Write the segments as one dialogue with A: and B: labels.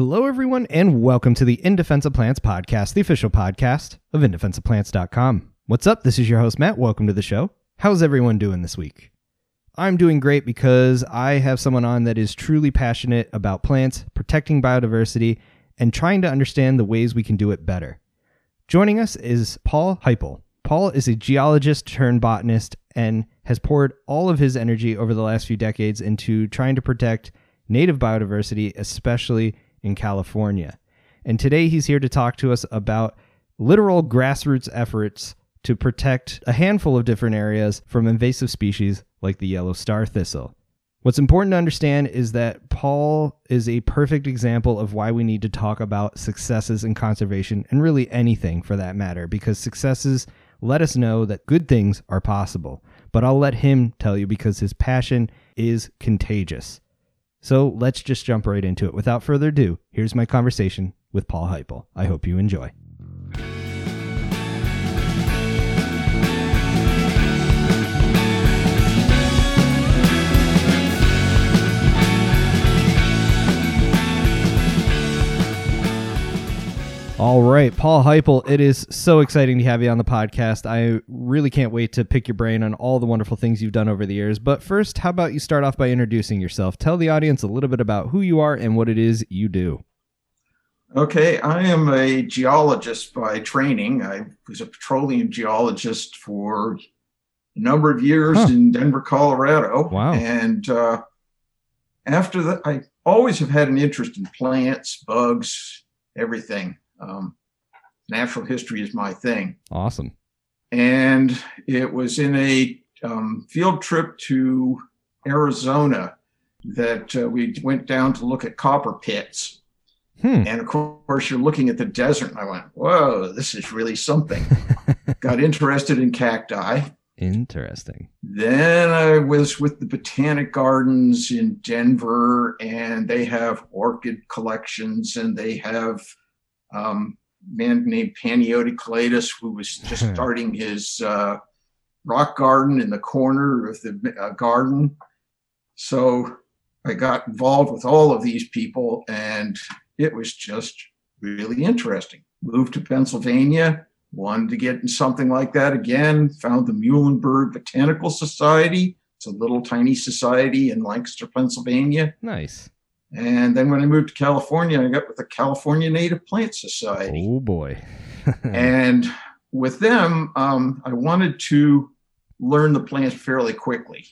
A: Hello, everyone, and welcome to the In Defense of Plants podcast, the official podcast of InDefenseOfPlants.com. What's up? This is your host, Matt. Welcome to the show. How's everyone doing this week? I'm doing great because I have someone on that is truly passionate about plants, protecting biodiversity, and trying to understand the ways we can do it better. Joining us is Paul Heiple. Paul is a geologist turned botanist and has poured all of his energy over the last few decades into trying to protect native biodiversity, especially in California. And today he's here to talk to us about literal grassroots efforts to protect a handful of different areas from invasive species like the yellow star thistle. What's important to understand is that Paul is a perfect example of why we need to talk about successes in conservation and really anything for that matter, because successes let us know that good things are possible. But I'll let him tell you because his passion is contagious. So let's just jump right into it. Without further ado, here's my conversation with Paul Heiple. I hope you enjoy. All right, Paul Heiple, it is so exciting to have you on the podcast. I really can't wait to pick your brain on all the wonderful things you've done over the years. But first, how about you start off by introducing yourself? Tell the audience a little bit about who you are and what it is you do.
B: Okay, I am a geologist by training. I was a petroleum geologist for a number of years huh. in Denver, Colorado.
A: Wow.
B: And uh, after that, I always have had an interest in plants, bugs, everything. Um, natural history is my thing.
A: Awesome.
B: And it was in a um, field trip to Arizona that uh, we went down to look at copper pits. Hmm. And of course, you're looking at the desert, and I went, Whoa, this is really something. Got interested in cacti.
A: Interesting.
B: Then I was with the Botanic Gardens in Denver, and they have orchid collections and they have um, man named Panayoti Kelaidis, who was just starting his uh, rock garden in the corner of the uh, garden. So I got involved with all of these people, and it was just really interesting. Moved to Pennsylvania, wanted to get in something like that again. Found the Muhlenberg Botanical Society. It's a little tiny society in Lancaster, Pennsylvania.
A: Nice.
B: And then when I moved to California, I got with the California Native Plant Society.
A: Oh boy.
B: and with them, um, I wanted to learn the plants fairly quickly.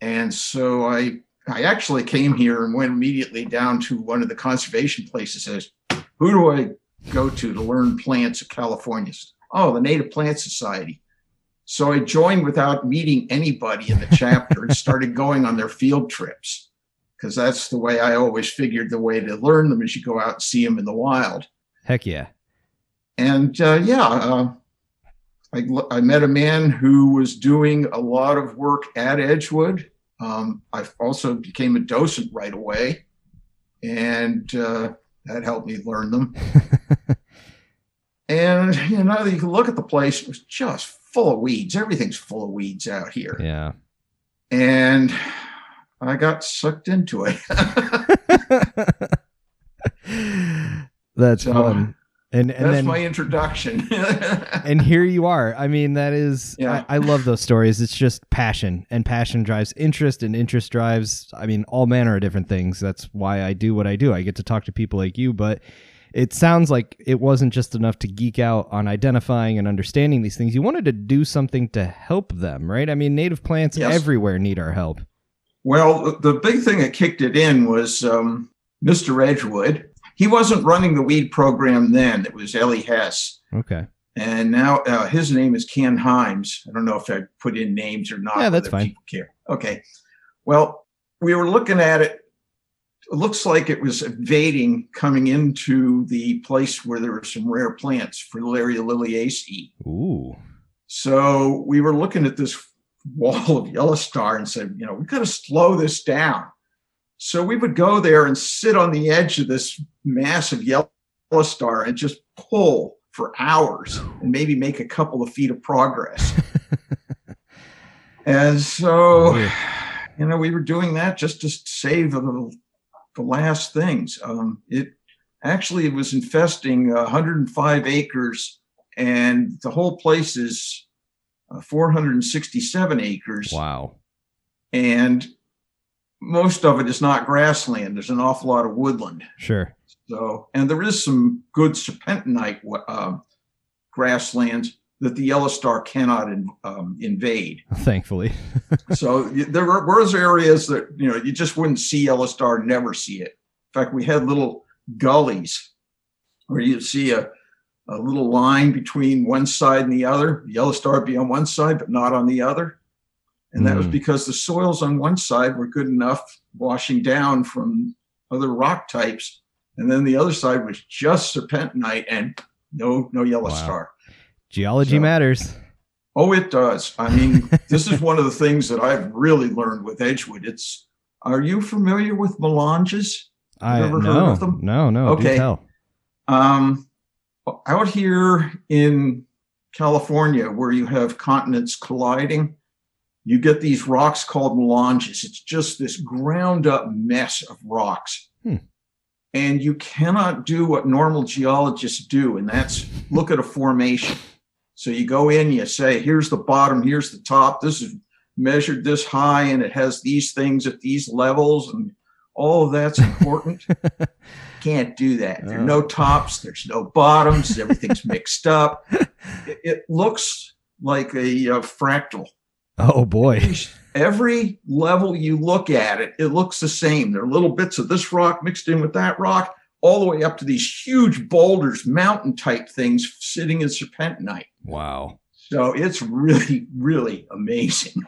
B: And so I I actually came here and went immediately down to one of the conservation places. Says, who do I go to to learn plants of California? Oh, the Native Plant Society. So I joined without meeting anybody in the chapter and started going on their field trips because that's the way I always figured the way to learn them is you go out and see them in the wild.
A: Heck yeah.
B: And uh, yeah, uh, I, I met a man who was doing a lot of work at Edgewood. Um, I also became a docent right away, and uh, that helped me learn them. and you know, you can look at the place; it was just full of weeds. Everything's full of weeds out here.
A: Yeah.
B: And I got sucked into it.
A: that's so, fun. And, and
B: that's
A: then,
B: my introduction.
A: and here you are. I mean, that is, yeah. I, I, love those stories. It's just passion, and passion drives interest, and interest drives, I mean, all manner of different things. That's why I do what I do. I get to talk to people like you, but it sounds like it wasn't just enough to geek out on identifying and understanding these things. You wanted to do something to help them, right? I mean, native plants yes. everywhere need our help.
B: Well, the big thing that kicked it in was um, Mr. Edgewood. He wasn't running the weed program then. It was Ellie Hess.
A: Okay.
B: And now uh, his name is Ken Himes. I don't know if I put in names or not.
A: Yeah, that's fine. People
B: care. Okay. Well, we were looking at it. It looks like it was invading coming into the place where there were some rare plants, Fritillaria liliacea.
A: Ooh.
B: So we were looking at this wall of yellow star and said, you know, we've got to slow this down. So we would go there and sit on the edge of this massive yellow star and just pull for hours and maybe make a couple of feet of progress. and so, you know, we were doing that just to save a the last things. Um, it actually it was infesting 105 acres, and the whole place is uh, 467 acres.
A: Wow.
B: And most of it is not grassland. There's an awful lot of woodland.
A: Sure.
B: So, and there is some good serpentinite uh, grasslands that the yellow star cannot in, um, invade.
A: Thankfully.
B: so there were, were areas that you know you just wouldn't see yellow star, never see it. In fact, we had little gullies where you'd see a, a little line between one side and the other. The yellow star would be on one side, but not on the other. And that mm. was hmm. because the soils on one side were good enough washing down from other rock types. And then the other side was just serpentinite and no no yellow wow. star.
A: Geology so, matters.
B: Oh, it does. I mean, this is one of the things that I've really learned with Edgewood. It's are you familiar with melanges?
A: I no, heard of them? No, no. Okay.
B: Um, out here in California, where you have continents colliding, you get these rocks called melanges. It's just this ground up mess of rocks. Hmm. And you cannot do what normal geologists do, and that's look at a formation. So you go in, you say, here's the bottom, here's the top. This is measured this high, and it has these things at these levels, and all of that's important. Can't do that. There are no oh. tops, there's no bottoms, everything's mixed up. It, it looks like a, a fractal.
A: Oh boy.
B: Every level you look at it, it looks the same. There are little bits of this rock mixed in with that rock, all the way up to these huge boulders, mountain type things sitting in serpentinite.
A: Wow.
B: So it's really, really amazing.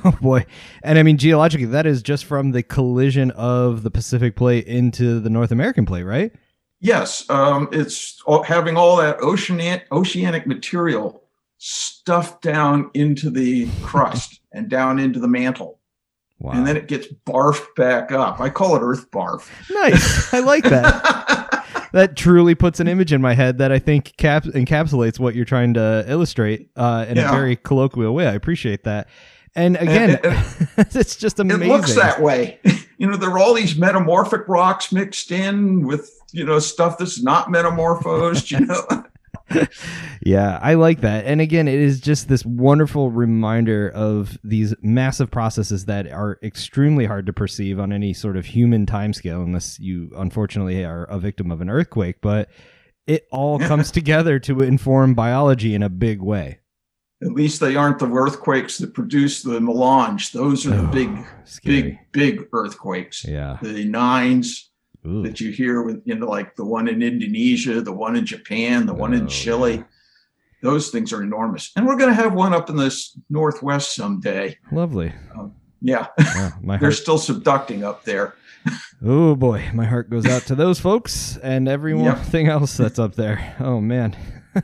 A: oh boy. And I mean, geologically, that is just from the collision of the Pacific plate into the North American plate, right?
B: Yes. Um, it's all, having all that oceanic, oceanic material stuffed down into the crust and down into the mantle. Wow. And then it gets barfed back up. I call it earth barf.
A: Nice. I like that. that truly puts an image in my head that I think cap- encapsulates what you're trying to illustrate uh, in yeah. a very colloquial way. I appreciate that. And again, and, it's just amazing.
B: It looks that way. you know, there are all these metamorphic rocks mixed in with, you know, stuff that's not metamorphosed, you know.
A: yeah, I like that. And again, it is just this wonderful reminder of these massive processes that are extremely hard to perceive on any sort of human timescale, unless you unfortunately are a victim of an earthquake. But it all comes together to inform biology in a big way.
B: At least they aren't the earthquakes that produce the melange. Those are the oh, big, scary. big, big earthquakes.
A: Yeah.
B: The nines, Ooh. that you hear with you know like the one in Indonesia, the one in Japan, the one oh, in Chile. Yeah. Those things are enormous, and we're going to have one up in this northwest someday.
A: Lovely.
B: Um, yeah, yeah they're still subducting up there.
A: oh boy, my heart goes out to those folks and everything yep. else that's up there. Oh man.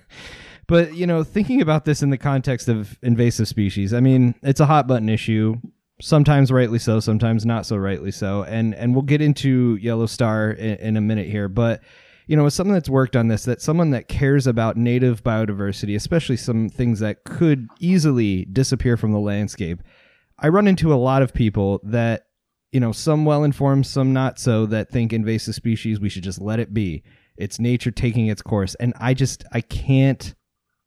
A: but you know, thinking about this in the context of invasive species, I mean, it's a hot button issue sometimes rightly so, sometimes not so rightly so. And and we'll get into Yellow Star in, in, a minute here, but you know, as someone that's worked on this, that someone that cares about native biodiversity, especially some things that could easily disappear from the landscape, I run into a lot of people that you know, some well informed, some not so, that think invasive species we should just let it be. It's nature taking its course, and I just I can't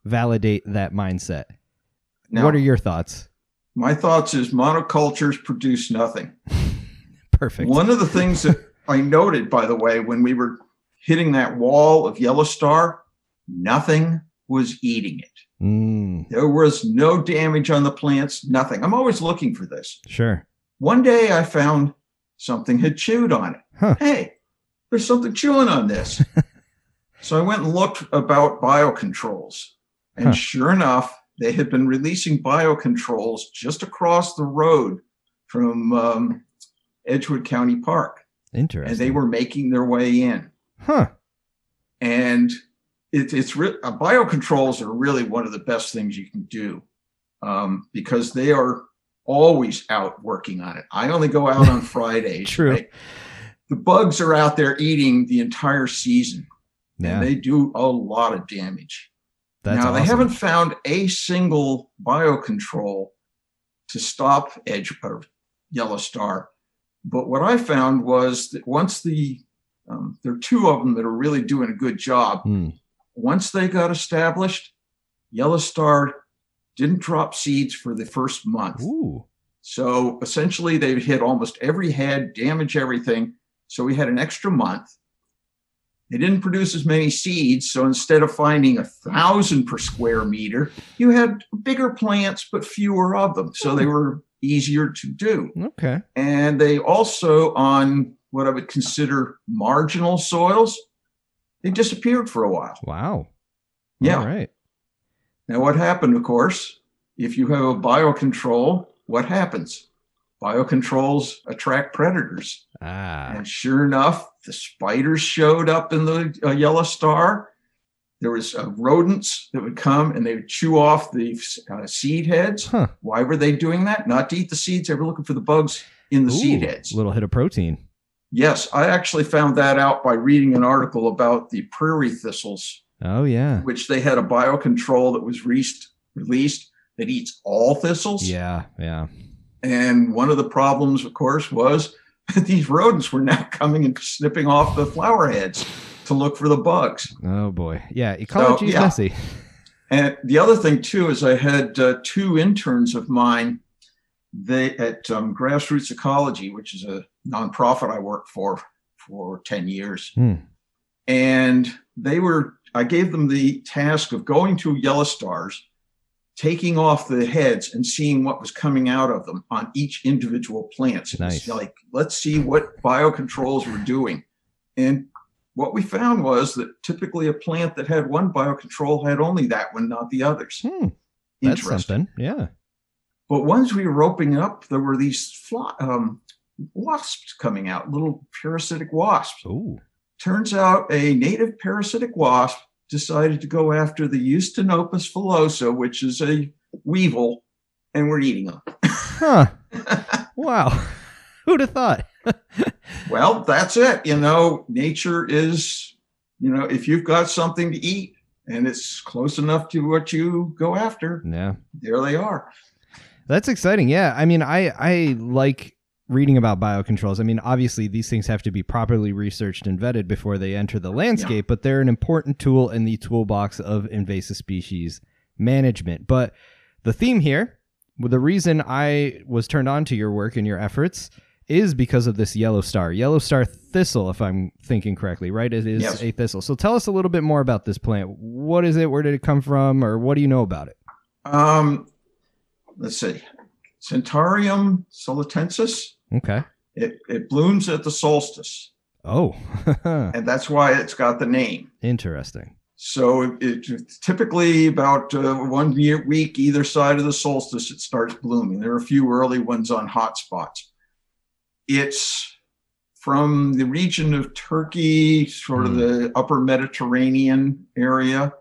A: validate that mindset. Now, what are your thoughts?
B: my thoughts is monocultures produce nothing.
A: Perfect.
B: One of the things that I noted, by the way, when we were hitting that wall of yellow star, nothing was eating it.
A: Mm.
B: There was no damage on the plants, nothing. I'm always looking for this.
A: Sure.
B: One day I found something had chewed on it.
A: Huh.
B: Hey, there's something chewing on this. so I went and looked about biocontrols. And huh. sure enough, they had been releasing biocontrols just across the road from um, Edgewood County Park.
A: Interesting.
B: And they were making their way in.
A: Huh.
B: And it, it's re- uh, biocontrols are really one of the best things you can do um, because they are always out working on it. I only go out on Fridays.
A: True. Right?
B: The bugs are out there eating the entire season.
A: Yeah.
B: And they do a lot of damage.
A: That's
B: now,
A: awesome.
B: they haven't found a single biocontrol to stop edge or yellow star, But what I found was that once the um, there are two of them that are really doing a good job.
A: Hmm.
B: Once they got established, Yellow Star didn't drop seeds for the first month.
A: Ooh.
B: So essentially, they've hit almost every head, damage everything. So we had an extra month. They didn't produce as many seeds. So instead of finding a thousand per square meter, you had bigger plants, but fewer of them. So they hmm. were easier to do.
A: Okay.
B: And they also, on what I would consider marginal soils, they disappeared for a while.
A: Wow.
B: Yeah.
A: All right.
B: Now, what happened, of course, if you have a biocontrol, what happens? Biocontrols attract predators.
A: Ah.
B: And sure enough, the spiders showed up in the uh, yellow star. There was uh, rodents that would come and they would chew off the uh, seed heads.
A: Huh.
B: Why were they doing that? Not to eat the seeds. They were looking for the bugs in the seed
A: Ooh,
B: heads.
A: Little hit of protein.
B: Yes, I actually found that out by reading an article about the prairie thistles,
A: Oh yeah.
B: which they had a biocontrol that was released, released that eats all thistles.
A: Yeah. Yeah.
B: And one of the problems, of course, was that these rodents were now coming and snipping off the flower heads to look for the bugs.
A: Oh boy. Yeah. Ecology is
B: yeah.
A: messy.
B: And the other thing too is I had uh, two interns of mine. They at um, Grassroots Ecology, which is a nonprofit I worked for for ten years,
A: Hmm.
B: and they were. I gave them the task of going to yellow stars, taking off the heads and seeing what was coming out of them on each individual plant. So
A: Nice.
B: it's like, let's see what biocontrols were doing. And what we found was that typically a plant that had one biocontrol had only that one, not the others.
A: Hmm. That's
B: Interesting.
A: something. Yeah.
B: But once we were opening up, there were these fly, um, wasps coming out, little parasitic wasps.
A: Ooh.
B: Turns out a native parasitic wasp decided to go after the Eustenopus villosa, which is a weevil, and we're eating them.
A: Huh. wow. Who'd have thought?
B: well, that's it. You know, nature is, you know, if you've got something to eat and it's close enough to what you go after,
A: Yeah.
B: there they are.
A: That's exciting. Yeah. I mean, I I like reading about biocontrols. I mean, obviously these things have to be properly researched and vetted before they enter the landscape, but they're an important tool in the toolbox of invasive species management. But the theme here, the reason I was turned on to your work and your efforts is because of this yellow star. Yellow star thistle, if I'm thinking correctly, right? It is
B: Yes.
A: a thistle. So tell us a little bit more about this plant. What is it? Where did it come from? Or what do you know about it?
B: Um, let's see. Centaurea solstitialis.
A: Okay.
B: It, it blooms at the solstice,
A: Oh,
B: and that's why it's got the name.
A: interesting.
B: So it, it typically about uh, one year, week either side of the solstice, it starts blooming. There are a few early ones on hot spots. It's from the region of Turkey, sort of
A: Hmm.
B: the upper Mediterranean area.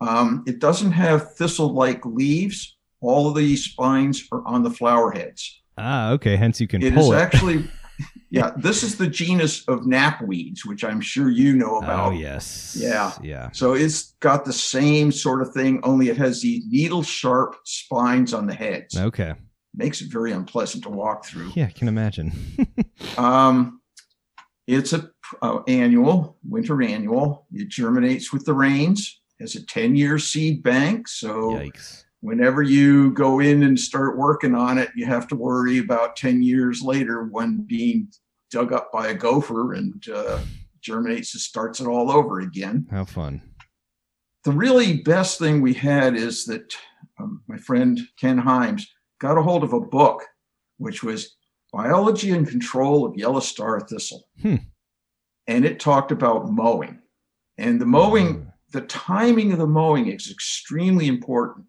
B: Um, it doesn't have thistle-like leaves. All of the spines are on the flower heads.
A: Ah, okay. Hence you can
B: It is
A: pull it.
B: actually, yeah, this is the genus of knapweeds, which I'm sure you know about.
A: oh yes.
B: Yeah.
A: Yeah.
B: So it's got the same sort of thing, only it has these needle sharp spines on the heads.
A: Okay.
B: Makes it very unpleasant to walk through.
A: Yeah, I can imagine.
B: Um, it's a uh, annual, winter annual. It germinates with the rains. Has a 10 year seed bank. So
A: Yikes.
B: Whenever you go in and start working on it, you have to worry about 10 years later one being dug up by a gopher and uh, germinates and starts it all over again.
A: How fun.
B: the really best thing we had is that um, my friend Ken Himes got a hold of a book, which was Biology and Control of Yellow Star Thistle.
A: Hmm.
B: And it talked about mowing. And the mowing, the timing of the mowing is extremely important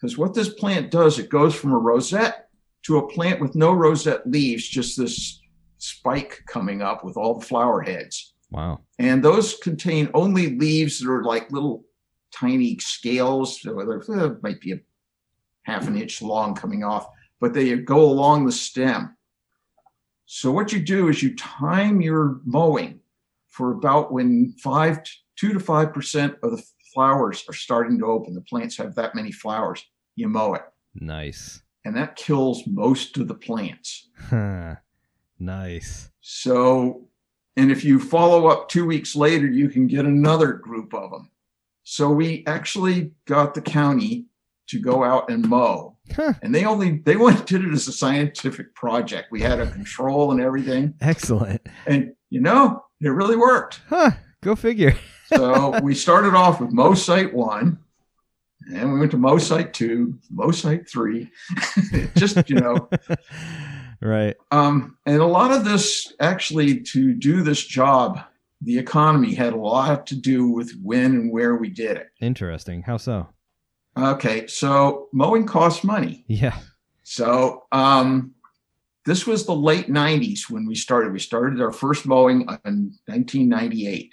B: because what this plant does, it goes from a rosette to a plant with no rosette leaves, just this spike coming up with all the flower heads
A: Wow.
B: and those contain only leaves that are like little tiny scales so uh, might be a half an inch long coming off but they go along the stem so what you do is you time your mowing for about when five two to five percent of the flowers are starting to open the plants have that many flowers you mow it
A: Nice.
B: and that kills most of the plants
A: Huh. Nice.
B: So, and if you follow up two weeks later, you can get another group of them. So we actually got the county to go out and mow.
A: Huh.
B: And they only they went did it as a scientific project. We had a control and everything.
A: Excellent.
B: And you know, it really worked.
A: Huh. Go figure.
B: So we started off with mow site one, and we went to mow site two, mow site three. Just, you know,
A: right.
B: um, and a lot of this actually to do this job, the economy had a lot to do with when and where we did it.
A: Interesting. How so?
B: Okay, so mowing costs money.
A: Yeah.
B: So um, this was the late 90s when we started. We started our first mowing in 1998.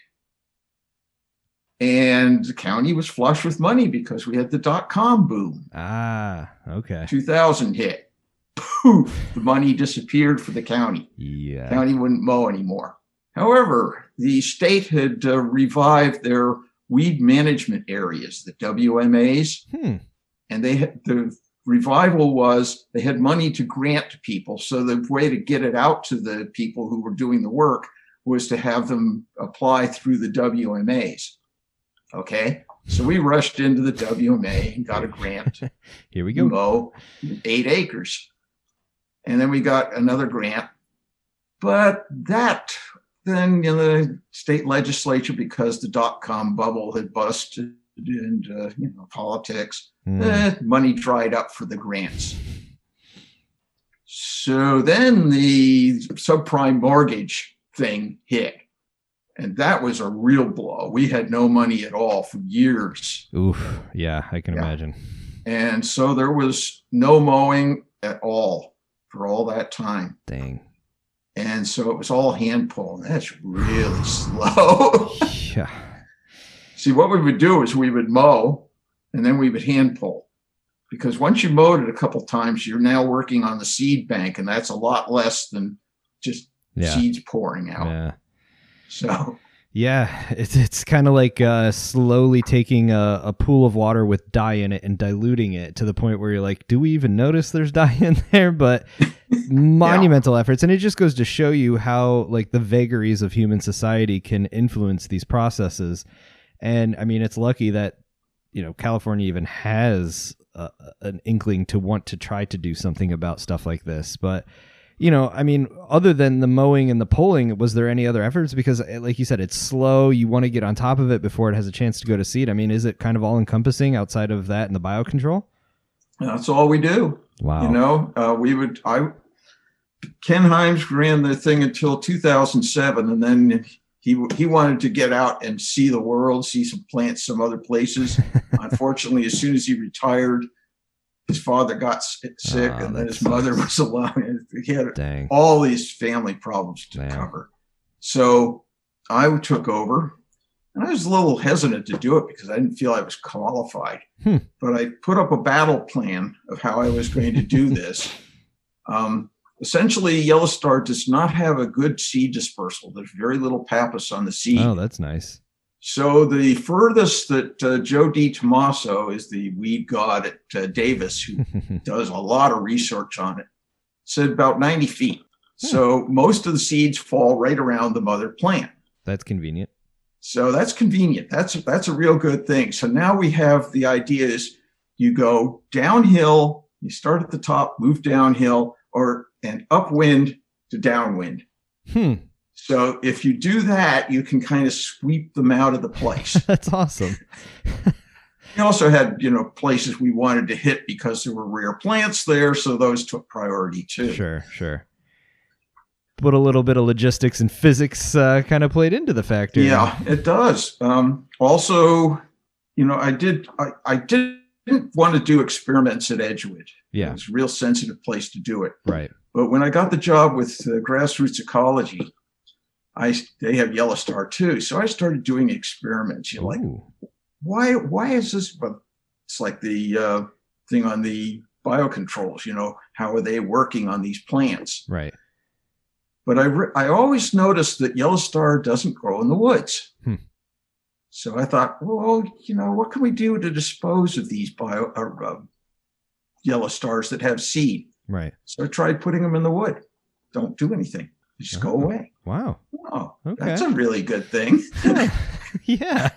B: And the county was flush with money because we had the dot com boom.
A: Ah, okay.
B: 2000 hit. Poof, the money disappeared for the county.
A: Yeah.
B: County wouldn't mow anymore. However, the state had uh, revived their weed management areas, the WMAs,
A: Hmm.
B: and they had the revival was they had money to grant to people. So the way to get it out to the people who were doing the work was to have them apply through the WMAs. Okay. So we rushed into the WMA and got a grant
A: Here we go.
B: mow eight acres. And then we got another grant. But that then in the state legislature, because the dot com bubble had busted and uh, you know politics,
A: Hmm.
B: eh, money dried up for the grants. So then the subprime mortgage thing hit. And that was a real blow. We had no money at all for years.
A: Oof. Yeah, I can
B: Yeah.
A: imagine.
B: And so there was no mowing at all for all that time.
A: Dang.
B: And so it was all hand pull. and That's really slow.
A: Yeah.
B: See, what we would do is we would mow and then we would hand pull. Because once you mowed it a couple times, you're now working on the seed bank, and that's a lot less than just
A: Yeah.
B: seeds pouring out.
A: Yeah.
B: So
A: Yeah, it's it's kind of like uh, slowly taking a, a pool of water with dye in it and diluting it to the point where you're like, do we even notice there's dye in there? But monumental efforts, and it just goes to show you how like the vagaries of human society can influence these processes. And I mean, it's lucky that you know California even has an inkling to want to try to do something about stuff like this, but you know, I mean, other than the mowing and the pulling, was there any other efforts? Because, eh, like you said, it's slow. You want to get on top of it before it has a chance to go to seed. I mean, is it kind of all encompassing outside of that and the biocontrol?
B: that's all we do.
A: Wow.
B: You know, uh, we would, I, Ken Himes ran the thing until 2007, and then he he wanted to get out and see the world, see some plants, some other places. Unfortunately, as soon as he retired, his father got sick,
A: Ah,
B: and then his mother
A: sucks.
B: was alone. He had
A: Dang.
B: all these family problems to
A: Man.
B: cover. So I took over, and I was a little hesitant to do it because I didn't feel I was qualified.
A: Hmm.
B: But I put up a battle plan of how I was going to do this. um, essentially, Yellow Star does not have a good seed dispersal. There's very little pappus on the seed.
A: Oh, that's nice.
B: So the furthest that uh, Joe DiTomaso is the weed god at uh, Davis, who does a lot of research on it, said about 90 feet. So most of the seeds fall right around the mother plant.
A: that's convenient.
B: So that's convenient. That's that's a real good thing. So now we have the idea is you go downhill, you start at the top, move downhill, or and upwind to downwind.
A: Hmm.
B: So if you do that, you can kind of sweep them out of the place.
A: That's awesome.
B: We also had, you know, places we wanted to hit because there were rare plants there, so those took priority too.
A: Sure, sure. But a little bit of logistics and physics uh, kind of played into the factor.
B: Yeah, it does. Um, also, you know, I did I, I didn't want to do experiments at Edgewood.
A: Yeah.
B: It's a real sensitive place to do it.
A: Right.
B: But when I got the job with uh, Grassroots Ecology, I they have Yellow Star too, so I started doing experiments. You know, like
A: Ooh.
B: why why is this but it's like the uh, thing on the biocontrols you know how are they working on these plants
A: Right.
B: but i re- i always noticed that yellow star doesn't grow in the woods
A: Hmm.
B: so i thought well you know what can we do to dispose of these bio uh, uh, yellow stars that have seed
A: Right.
B: so i tried putting them in the wood don't do anything They just go
A: Oh.
B: away.
A: Wow.
B: Oh,
A: Okay.
B: that's a really good thing.
A: yeah.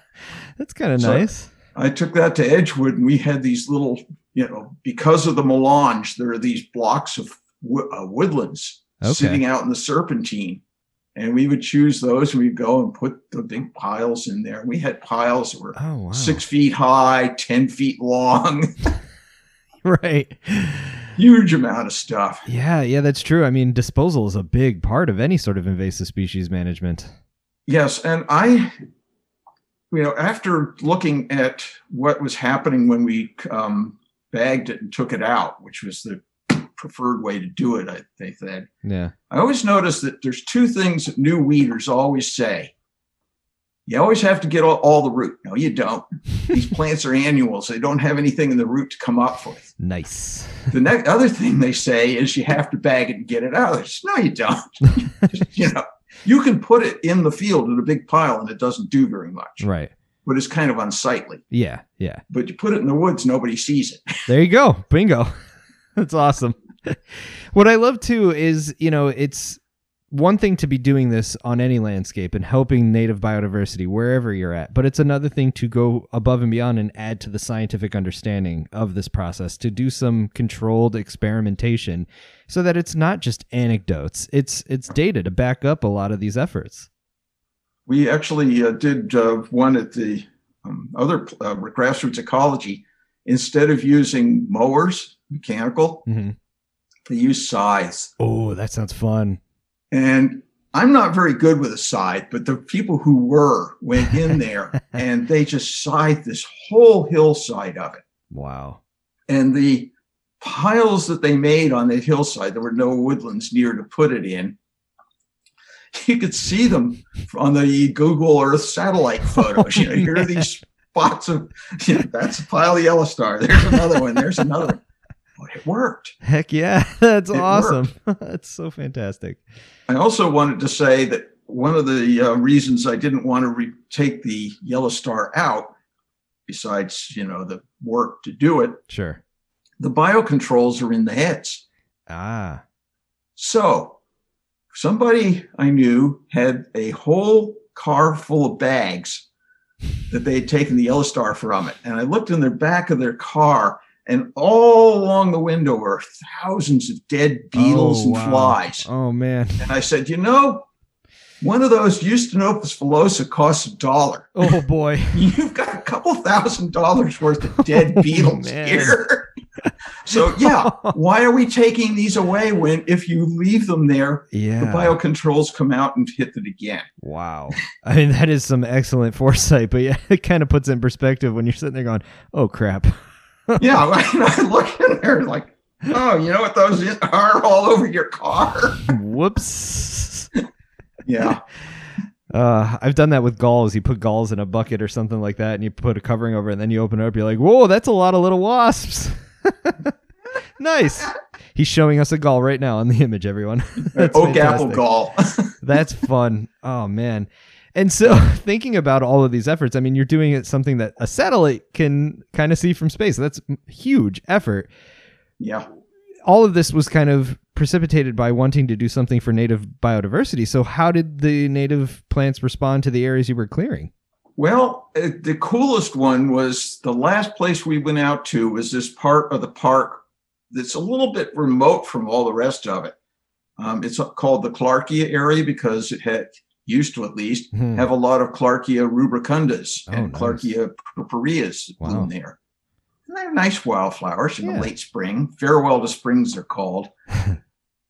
A: That's kind of
B: So-
A: nice.
B: I took that to Edgewood, and we had these little, you know, because of the melange, there are these blocks of wo- uh, woodlands
A: Okay.
B: sitting out in the serpentine. And we would choose those and we'd go and put the big piles in there. We had piles that were
A: Oh, wow.
B: six feet high, 10 feet long,
A: Right.
B: Huge amount of stuff.
A: Yeah, yeah, that's true. I mean, disposal is a big part of any sort of invasive species management.
B: Yes. And I, you know, after looking at what was happening when we um, bagged it and took it out, which was the preferred way to do it, I, they said,
A: Yeah.
B: I always notice that there's two things that new weeders always say. You always have to get all, all the root. No, you don't. These plants are annuals. They don't have anything in the root to come up with.
A: Nice.
B: The next other thing they say is you have to bag it and get it out. Say, no, you don't. you know, you can put it in the field in a big pile and it doesn't do very much,
A: Right.
B: but it's kind of unsightly.
A: Yeah, yeah.
B: But you put it in the woods, nobody sees it.
A: There you go. Bingo. That's awesome. what I love too is, you know, it's one thing to be doing this on any landscape and helping native biodiversity wherever you're at, but it's another thing to go above and beyond and add to the scientific understanding of this process to do some controlled experimentation so that it's not just anecdotes. It's it's data to back up a lot of these efforts.
B: We actually uh, did uh, one at the um, other uh, grassroots ecology. Instead of using mowers, mechanical,
A: Mhm.
B: they use scythes.
A: Oh, that sounds fun.
B: And I'm not very good with a scythe, but the people who were went in there and they just scythed this whole hillside of it.
A: Wow.
B: And the piles that they made on that hillside, there were no woodlands near to put it in. You could see them on the Google Earth satellite oh, photos. You know, here are these spots of, you know, that's a pile of yellow star. There's another one. There's another one. It worked.
A: Heck yeah. That's
B: It
A: awesome. That's so fantastic.
B: I also wanted to say that one of the uh, reasons I didn't want to re- take the yellow star out, besides you know the work to do it,
A: Sure.
B: the biocontrols are in the heads.
A: Ah.
B: So somebody I knew had a whole car full of bags that they had taken the yellow star from it, and I looked in the back of their car. And all along the window were thousands of dead beetles
A: Oh,
B: and
A: wow.
B: flies.
A: Oh man.
B: And I said, you know, one of those Eustenopus villosa costs a dollar.
A: Oh boy.
B: You've got a couple thousand dollars worth of dead oh, beetles
A: Oh,
B: here. so yeah, why are we taking these away when if you leave them there,
A: Yeah.
B: the biocontrols come out and hit it again?
A: wow. I mean, that is some excellent foresight, but yeah, it kind of puts it in perspective when you're sitting there going, "Oh crap."
B: Yeah, I, look in there like, oh, you know what those are all over your car?
A: Whoops.
B: Yeah.
A: Uh, I've done that with galls. You put galls in a bucket or something like that, and you put a covering over it, and then you open it up. You're like, "Whoa, that's a lot of little wasps." nice. He's showing us a gall right now on the image, everyone.
B: Oak apple gall.
A: That's fun. Oh man. And so thinking about all of these efforts, I mean, you're doing it something that a satellite can kind of see from space. That's huge effort.
B: yeah.
A: All of this was kind of precipitated by wanting to do something for native biodiversity. So how did the native plants respond to the areas you were clearing?
B: Well, uh, the coolest one was the last place we went out to was this part of the park that's a little bit remote from all the rest of it. Um, it's called the Clarkia area because it had used to at least
A: Hmm.
B: have a lot of Clarkia rubicundas
A: Oh,
B: and
A: nice.
B: Clarkia purpureas
A: Wow.
B: bloom there. And they're nice wildflowers in
A: Yeah.
B: the late spring. Farewell to springs, they're called.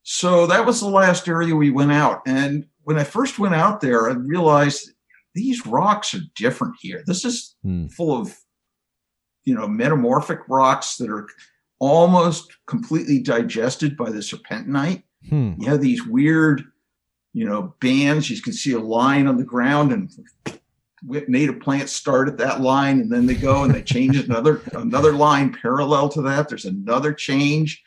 B: so that was the last area we went out. And when I first went out there, I realized these rocks are different here. This is
A: Hmm.
B: full of, you know, metamorphic rocks that are almost completely digested by the serpentinite.
A: Hmm.
B: You have these weird, you know, bands. You can see a line on the ground, and native plants start at that line, and then they go and they change another another line parallel to that. There's another change.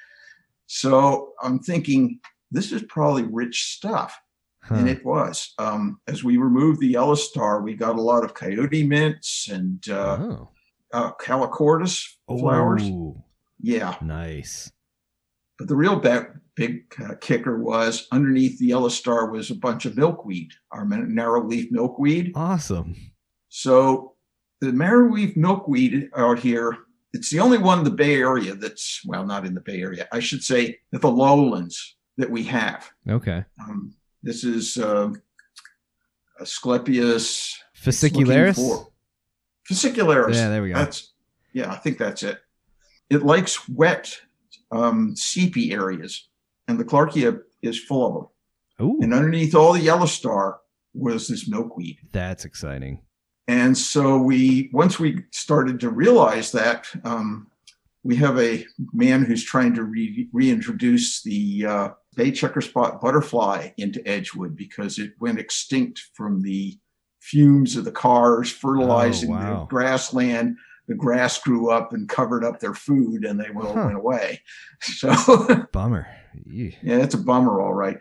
B: So I'm thinking this is probably rich stuff.
A: Huh.
B: And it was. Um, as we removed the yellow star, we got a lot of coyote mints and uh,
A: oh.
B: uh, Calochortus flowers.
A: Oh,
B: Yeah,
A: nice.
B: But the real big, big uh, kicker was underneath the yellow star was a bunch of milkweed, our narrow leaf milkweed.
A: Awesome.
B: So the narrow leaf milkweed out here, it's the only one in the Bay Area that's, well, not in the Bay Area, I should say, the lowlands that we have.
A: Okay.
B: Um, this is uh, Asclepias
A: fascicularis.
B: Fascicularis.
A: Yeah, there we go.
B: That's yeah, I think that's it. It likes wet, um, seepy areas, and the Clarkia is full of them.
A: Ooh,
B: And underneath all the yellow star was this milkweed.
A: that's exciting.
B: And so we, once we started to realize that, um, we have a man who's trying to re- reintroduce the uh, bay checker spot butterfly into Edgewood because it went extinct from the fumes of the cars fertilizing
A: Oh, wow.
B: the grassland. The grass grew up and covered up their food, and they all
A: Huh.
B: went away. So
A: Bummer.
B: Yeah, it's a bummer, all right.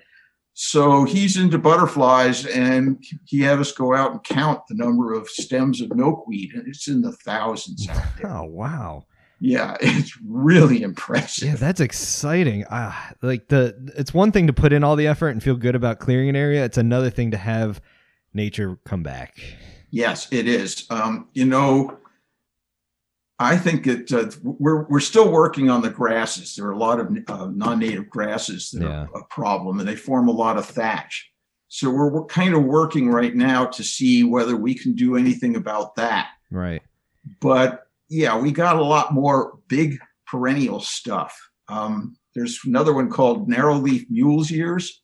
B: So he's into butterflies, and he had us go out and count the number of stems of milkweed, and it's in the thousands out there.
A: Oh wow.
B: Yeah, it's really impressive.
A: Yeah, that's exciting. Ah, like the it's one thing to put in all the effort and feel good about clearing an area. It's another thing to have nature come back.
B: Yes, it is. Um, you know, I think it. Uh, we're we're still working on the grasses. There are a lot of uh, non-native grasses that
A: Yeah.
B: are a problem, and they form a lot of thatch. So we're, we're kind of working right now to see whether we can do anything about that.
A: Right.
B: but yeah, we got a lot more big perennial stuff. Um, there's another one called narrow leaf mule's ears,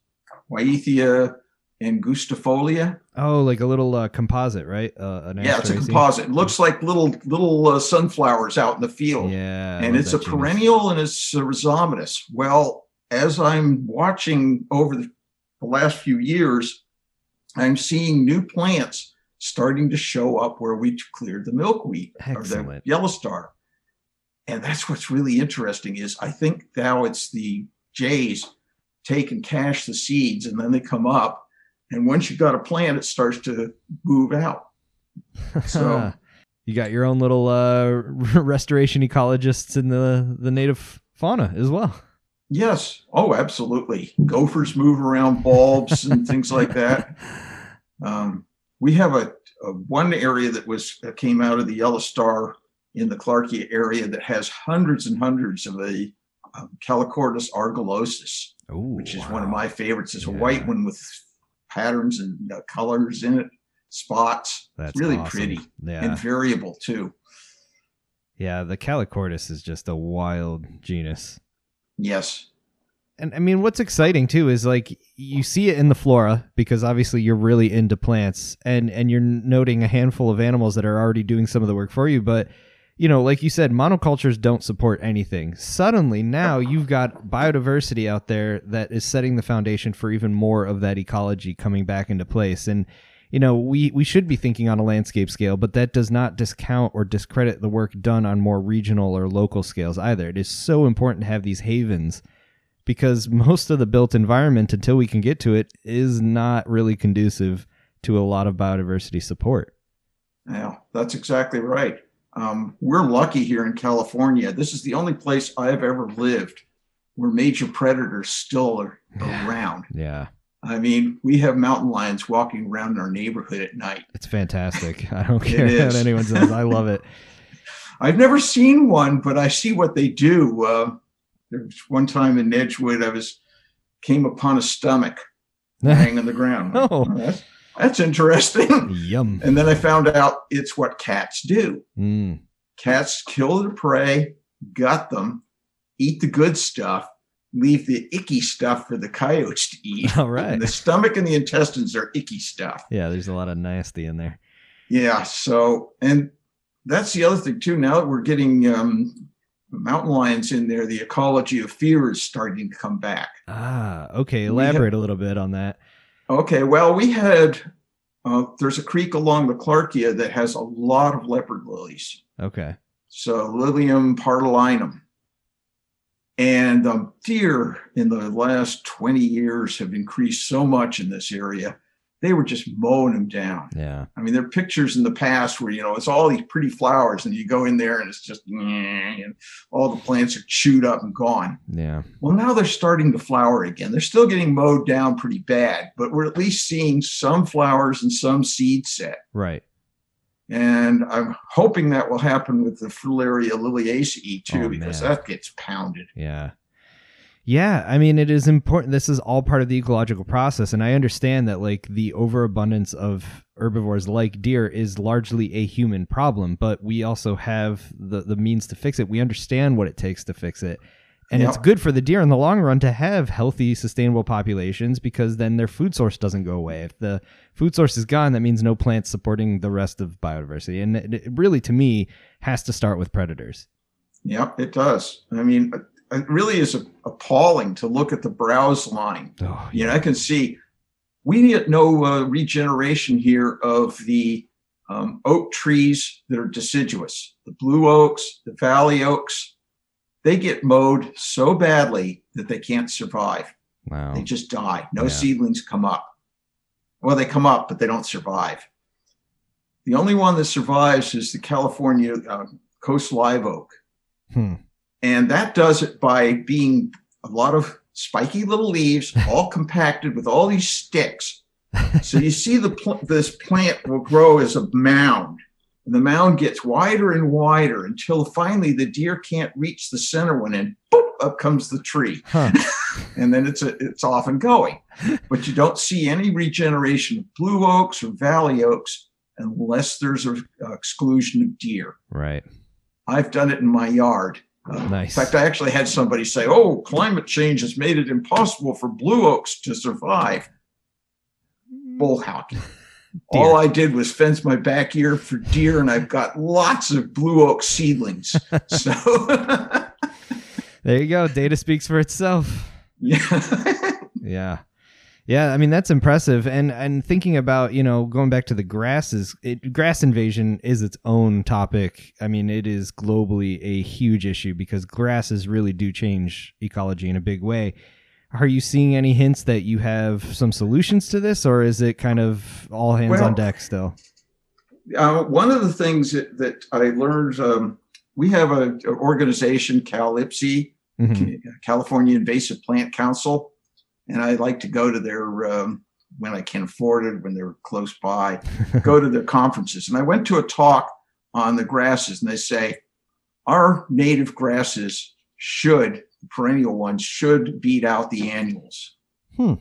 B: Wyethia angustifolia.
A: Oh, like a little uh, composite, right? Uh, an
B: Yeah, it's a composite. It looks like little little uh, sunflowers out in the field,
A: Yeah,
B: and it's a
A: genus.
B: perennial and it's a rhizomatous. Well, as I'm watching over the, the last few years, I'm seeing new plants starting to show up where we cleared the milkweed or the yellow star. And that's what's really interesting is I think now it's the jays take and cache the seeds and then they come up. And once you've got a plant, it starts to move out. So-
A: you got your own little uh, restoration ecologists in the the native fauna as well.
B: Yes. Oh, absolutely. Gophers move around bulbs and things like that. Um, we have a, a one area that was came out of the yellow star in the Clarkia area that has hundreds and hundreds of the um, Calochortus argillosus,
A: Ooh,
B: which is one of my favorites. It's a white one with patterns and uh, colors in it, spots.
A: That's
B: it's really
A: awesome.
B: pretty
A: Yeah,
B: and variable too.
A: yeah. The Calochortus is just a wild genus.
B: Yes.
A: And I mean, what's exciting too is like you see it in the flora because obviously you're really into plants, and and you're noting a handful of animals that are already doing some of the work for you. But you know, like you said, monocultures don't support anything. Suddenly, now you've got biodiversity out there that is setting the foundation for even more of that ecology coming back into place. And you know, we we should be thinking on a landscape scale, but that does not discount or discredit the work done on more regional or local scales either. It is so important to have these havens because most of the built environment until we can get to it is not really conducive to a lot of biodiversity support.
B: Yeah, that's exactly right. Um, we're lucky here in California. This is the only place I've ever lived where major predators still are
A: Yeah.
B: around.
A: Yeah,
B: I mean, we have mountain lions walking around our neighborhood at night.
A: it's fantastic. I don't care what anyone says. I love it.
B: I've never seen one, but I see what they do. Uh, there was one time in Edgewood, I was came upon a stomach hanging on the ground.
A: Oh.
B: that's, that's interesting.
A: Yum.
B: and then I found out it's what cats do.
A: Mm.
B: Cats kill their prey, gut them, eat the good stuff, leave the icky stuff for the coyotes to eat.
A: All right.
B: And the stomach and the intestines are icky stuff.
A: Yeah, there's a lot of nasty in there.
B: Yeah. So, and that's the other thing too. Now that we're getting um, mountain lions in there, the ecology of fear is starting to come back.
A: Ah, okay.
B: We have-
A: Elaborate a little bit on that.
B: Okay. Well, we had, uh, there's a creek along the Clarkia that has a lot of leopard lilies.
A: Okay.
B: So Lilium pardalinum. And um, deer in the last 20 years have increased so much in this area they were just mowing them down.
A: Yeah.
B: I mean, there are pictures in the past where you know it's all these pretty flowers, and you go in there and it's just and all the plants are chewed up and gone.
A: Yeah.
B: Well, now they're starting to flower again. They're still getting mowed down pretty bad, but we're at least seeing some flowers and some seed set.
A: Right.
B: And I'm hoping that will happen with the Fritillaria liliacea too,
A: Oh,
B: because that gets pounded.
A: Yeah. Yeah, I mean it is important. This is all part of the ecological process and I understand that like the overabundance of herbivores like deer is largely a human problem, but we also have the the means to fix it. We understand what it takes to fix it. And it's good for the deer in the long run to have healthy, sustainable populations because then their food source doesn't go away. If the food source is gone, that means no plants supporting the rest of biodiversity. And it, it really, to me, has to start with predators.
B: Yep, it does. I mean, it really is appalling to look at the browse line.
A: Oh,
B: You know, I can see we need no uh, regeneration here of the um, oak trees that are deciduous, the blue oaks, the valley oaks. They get mowed so badly that they can't survive.
A: wow.
B: They just die. No
A: Yeah.
B: seedlings come up. Well, they come up, but they don't survive. The only one that survives is the California uh, coast live oak.
A: Hmm.
B: And that does it by being a lot of spiky little leaves, all compacted with all these sticks. So you see the pl- this plant will grow as a mound. And the mound gets wider and wider until finally the deer can't reach the center one, and boop, up comes the tree.
A: Huh.
B: And then it's a, it's off and going. But you don't see any regeneration of blue oaks or valley oaks unless there's an exclusion of deer.
A: Right.
B: I've done it in my yard. Uh,
A: Nice.
B: In fact, I actually had somebody say, "Oh, climate change has made it impossible for blue oaks to survive." Bull hockey. All I did was fence my back backyard for deer, and I've got lots of blue oak seedlings. so,
A: There you go. Data speaks for itself.
B: yeah,
A: Yeah. Yeah, I mean that's impressive, and and thinking about you know going back to the grasses, it, grass invasion is its own topic. I mean it is globally a huge issue because grasses really do change ecology in a big way. Are you seeing any hints that you have some solutions to this, or is it kind of all hands
B: Well,
A: on deck still?
B: uh, one of the things that, that I learned, um, we have a, an organization, Cal-IPC,
A: Mhm.
B: California Invasive Plant Council, and I like to go to their um, when I can afford it, when they're close by, go to their conferences. And I went to a talk on the grasses, and they say our native grasses should perennial ones should beat out the annuals.
A: Hmm.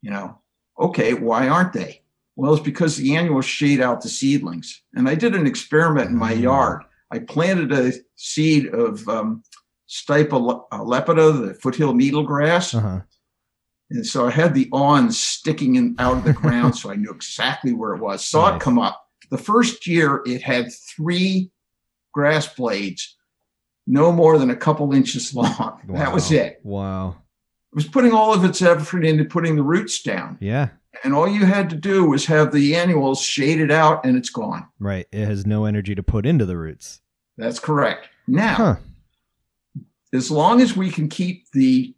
B: You know, okay, why aren't they? Well, it's because the annuals shade out the seedlings. And I did an experiment in my
A: Mm.
B: yard. I planted a seed of um, Stipa uh, lepida, the foothill needlegrass.
A: Uh-huh.
B: And so I had the awns sticking in out of the ground, so I knew exactly where it was. Saw
A: Nice.
B: it come up. The first year, it had three grass blades, no more than a couple inches long. That was it.
A: Wow.
B: It was putting all of its effort into putting the roots down,
A: Yeah.
B: and all you had to do was have the annuals shaded out, and it's gone.
A: Right. It has no energy to put into the roots.
B: That's correct. Now,
A: Huh.
B: As long as we can keep the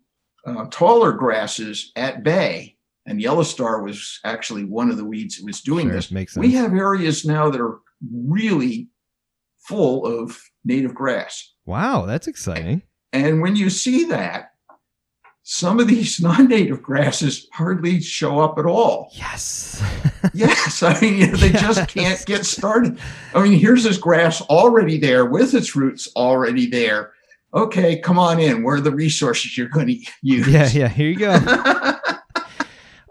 B: uh, taller grasses at bay, and yellow star was actually one of the weeds that was doing
A: Sure,
B: this.
A: makes
B: We have areas now that are really full of native grass.
A: Wow, that's exciting.
B: And when you see that, some of these non-native grasses hardly show up at all.
A: Yes.
B: Yes, I mean you know, they just can't get started. I mean, here's this grass already there with its roots already there. Okay, come on in. Where are the resources you're going to use?
A: yeah, yeah. Here you go.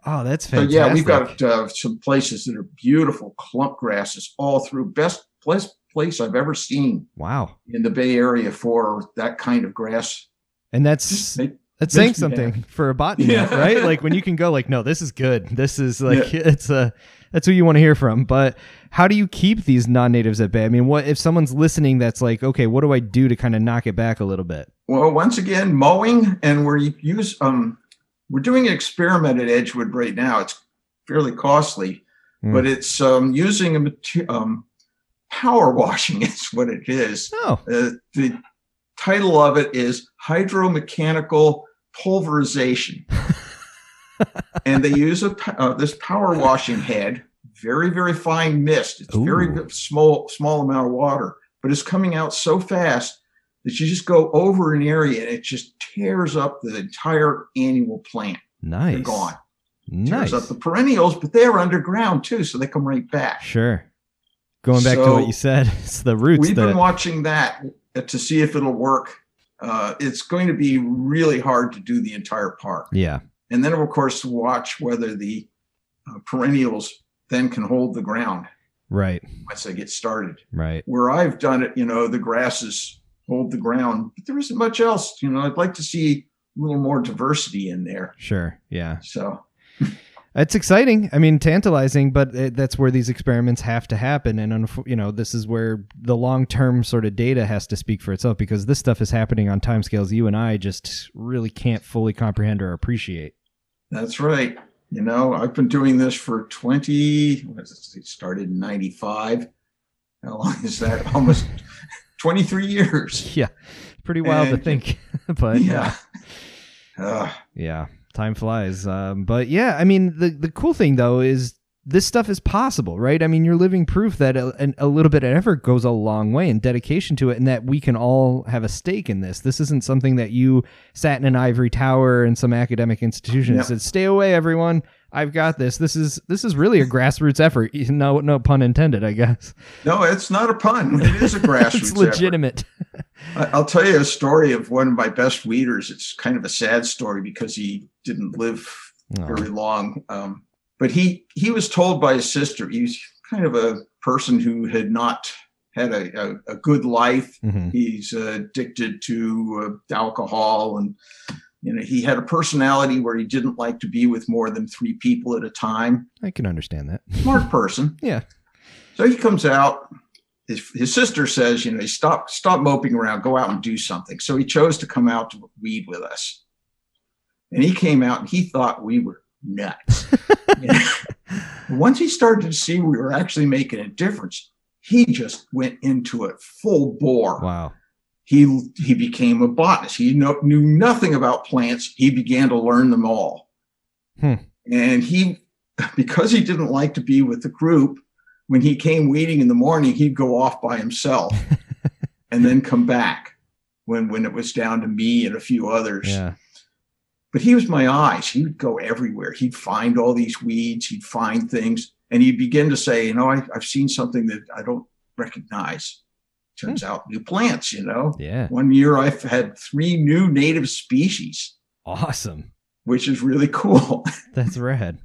A: Oh, that's
B: so yeah, we've got uh, some places that are beautiful clump grasses all through. Best place place I've ever seen
A: Wow.
B: in the Bay Area for that kind of grass.
A: And that's
B: make-
A: that's saying
B: me
A: something for a botany,
B: Yeah.
A: right? Like when you can go like, no, this is good. This is like it's a that's who you want to hear from. But how do you keep these non-natives at bay? I mean, what if someone's listening that's like, okay, what do I do to kind of knock it back a little bit?
B: Well, once again, mowing, and we're use um, we're doing an experiment at Edgewood right now. It's fairly costly,
A: Hmm.
B: but it's um, using a mater- um, power washing. Is what it is.
A: Oh,
B: Uh, the title of it is hydromechanical pulverization. and they use a uh, this power washing head, very very fine mist. It's
A: Ooh.
B: very small small amount of water, but it's coming out so fast that you just go over an area and it just tears up the entire annual plant.
A: Nice.
B: They're gone.
A: Nice.
B: Tears up the perennials, but they're underground too, so they come right back.
A: Sure. Going back to what you said, it's the roots
B: We've
A: that
B: been watching that to see if it'll work. Uh, it's going to be really hard to do the entire park.
A: Yeah.
B: And then, of course, watch whether the uh, perennials then can hold the ground
A: Right.
B: once they get started.
A: Right.
B: Where I've done it, you know, the grasses hold the ground, but there isn't much else. You know, I'd like to see a little more diversity in there.
A: Sure. Yeah.
B: So,
A: It's exciting. I mean, tantalizing, but it, that's where these experiments have to happen. And, unf- you know, this is where the long term sort of data has to speak for itself because this stuff is happening on timescales you and I just really can't fully comprehend or appreciate.
B: That's right. You know, I've been doing this for 20, what is it, started in 95. How long is that? Almost 23 years.
A: Yeah. Pretty wild to think. but
B: yeah. Uh,
A: Yeah, time flies. Um, but yeah, I mean, the the cool thing though is this stuff is possible, right? I mean, you're living proof that a, a little bit of effort goes a long way and dedication to it, and that we can all have a stake in this. This isn't something that you sat in an ivory tower in some academic institution and said, "Stay away, everyone. I've got this." This is this is really a grassroots effort. No, no pun intended, I guess.
B: no, it's not a pun. It is a grassroots
A: it's legitimate.
B: I'll tell you a story of one of my best weeders. It's kind of a sad story because he didn't live
A: Oh,
B: very long. Um, but he he was told by his sister. He was kind of a person who had not had a, a, a good life.
A: mhm.
B: He's uh, addicted to uh, alcohol, and you know he had a personality where he didn't like to be with more than three people at a time.
A: I can understand that.
B: Smart person.
A: Yeah.
B: So he comes out. His, his sister says, you know, stop stop moping around, go out and do something. So he chose to come out to weed with us. And he came out and he thought we were nuts. Once he started to see we were actually making a difference, he just went into it full bore.
A: Wow.
B: He he became a botanist. He kno- knew nothing about plants. He began to learn them all.
A: Hmm.
B: And he, because he didn't like to be with the group, when he came weeding in the morning, he'd go off by himself and then come back when when it was down to me and a few others.
A: Yeah.
B: But he was my eyes. He would go everywhere. He'd find all these weeds. He'd find things, and he'd begin to say, "You know, I, I've seen something that I don't recognize." Turns hmm. out, new plants. You know,
A: Yeah.
B: one year I've had three new native species,
A: Awesome.
B: which is really cool.
A: That's rad.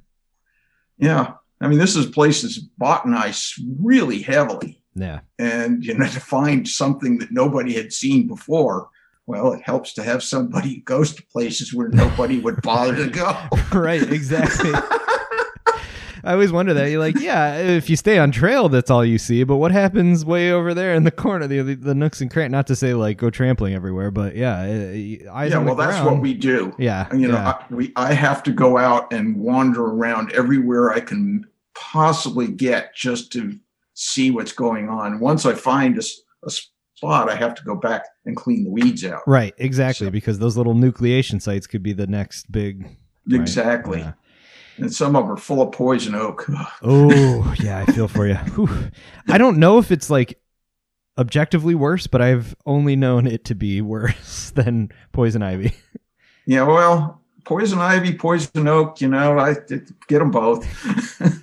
B: yeah, I mean, this is a place that's botanized really heavily,
A: Yeah.
B: and you know, to find something that nobody had seen before. Well, it helps to have somebody who goes to places where nobody would bother to go.
A: right. Exactly. I always wonder that. You're like, yeah, if you stay on trail, that's all you see. But what happens way over there in the corner, the the, the nooks and crannies? Not to say like go trampling everywhere, but yeah, uh, eyes
B: yeah, well, that's what we do.
A: Yeah,
B: you know
A: yeah.
B: I, we i have to go out and wander around everywhere i can possibly get just to see what's going on once i find a, a spot i have to go back and clean the weeds out
A: right, exactly,
B: So-
A: because those little nucleation sites could be the next big. right,
B: exactly
A: yeah.
B: and some of them are full of poison oak
A: Oh, yeah, I feel for you. Whew. I don't know if it's like objectively worse, but I've only known it to be worse than poison ivy.
B: yeah well poison ivy poison oak you know i get them both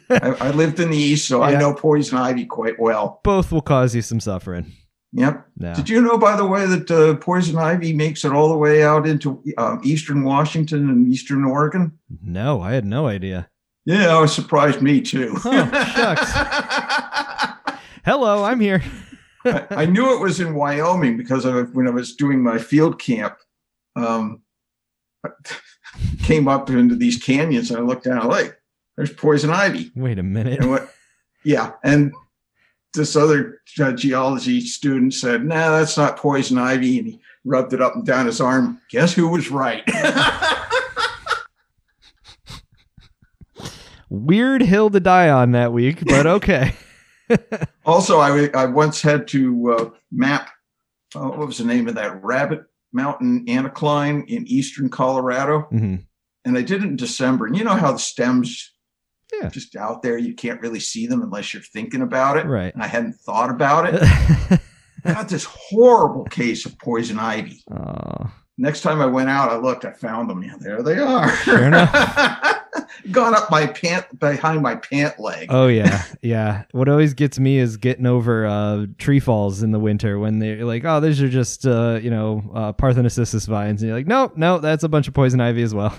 B: I, I lived in the east so i know poison ivy quite well
A: Both will cause you some suffering.
B: Yep. Did you know, by the way, that uh, poison ivy makes it all the way out into um, eastern Washington and eastern Oregon?
A: No, I had no idea.
B: Yeah, it surprised me too.
A: Huh, Hello, I'm here.
B: I, I knew it was in Wyoming because when I was doing my field camp, um, I came up into these canyons and I looked down, like, there's poison ivy.
A: Wait a minute.
B: And what? Yeah, and this other uh, geology student said, "Nah, that's not poison ivy," and he rubbed it up and down his arm. Guess who was right?
A: Weird hill to die on that week, but okay.
B: also, I, I once had to uh, map uh, what was the name of that rabbit mountain anticline in eastern Colorado,
A: Mhm.
B: and I did it in December. And you know how the stems
A: Yeah.
B: just out there, you can't really see them unless you're thinking about it.
A: Right.
B: And I hadn't thought about it. I got this horrible case of poison ivy.
A: oh,
B: Next time I went out, I looked, I found them. Yeah, there they are.
A: Sure enough.
B: Gone up my pant behind my pant leg.
A: oh yeah, yeah. What always gets me is getting over uh, tree falls in the winter when they're like, "Oh, these are just uh, you know uh, Parthenocissus vines," and you're like, "No, no, that's a bunch of poison ivy as well."